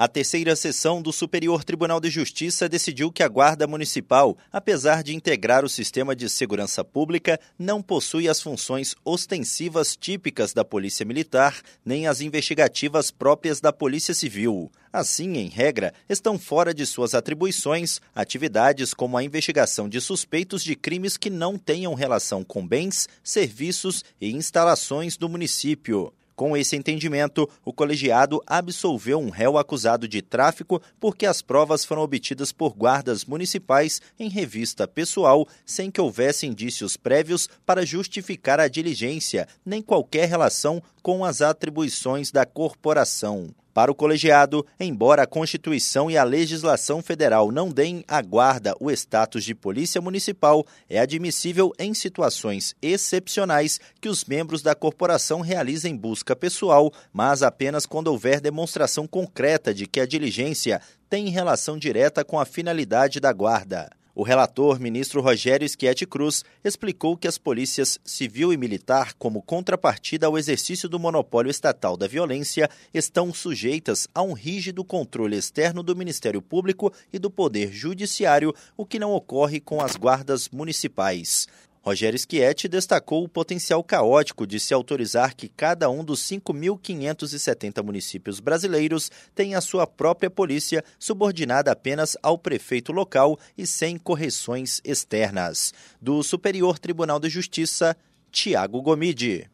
A terceira sessão do Superior Tribunal de Justiça decidiu que a Guarda Municipal, apesar de integrar o sistema de segurança pública, não possui as funções ostensivas típicas da Polícia Militar, nem as investigativas próprias da Polícia Civil. Assim, em regra, estão fora de suas atribuições atividades como a investigação de suspeitos de crimes que não tenham relação com bens, serviços e instalações do município. Com esse entendimento, o colegiado absolveu um réu acusado de tráfico porque as provas foram obtidas por guardas municipais em revista pessoal, sem que houvesse indícios prévios para justificar a diligência, nem qualquer relação com as atribuições da corporação. Para o colegiado, embora a Constituição e a legislação federal não deem à guarda o status de polícia municipal, é admissível em situações excepcionais que os membros da corporação realizem busca pessoal, mas apenas quando houver demonstração concreta de que a diligência tem relação direta com a finalidade da guarda. O relator, ministro Rogério Schietti Cruz, explicou que as polícias civil e militar, como contrapartida ao exercício do monopólio estatal da violência, estão sujeitas a um rígido controle externo do Ministério Público e do Poder Judiciário, o que não ocorre com as guardas municipais. Rogério Schietti destacou o potencial caótico de se autorizar que cada um dos 5.570 municípios brasileiros tenha a sua própria polícia, subordinada apenas ao prefeito local e sem correções externas. Do Superior Tribunal de Justiça, Tiago Gomide.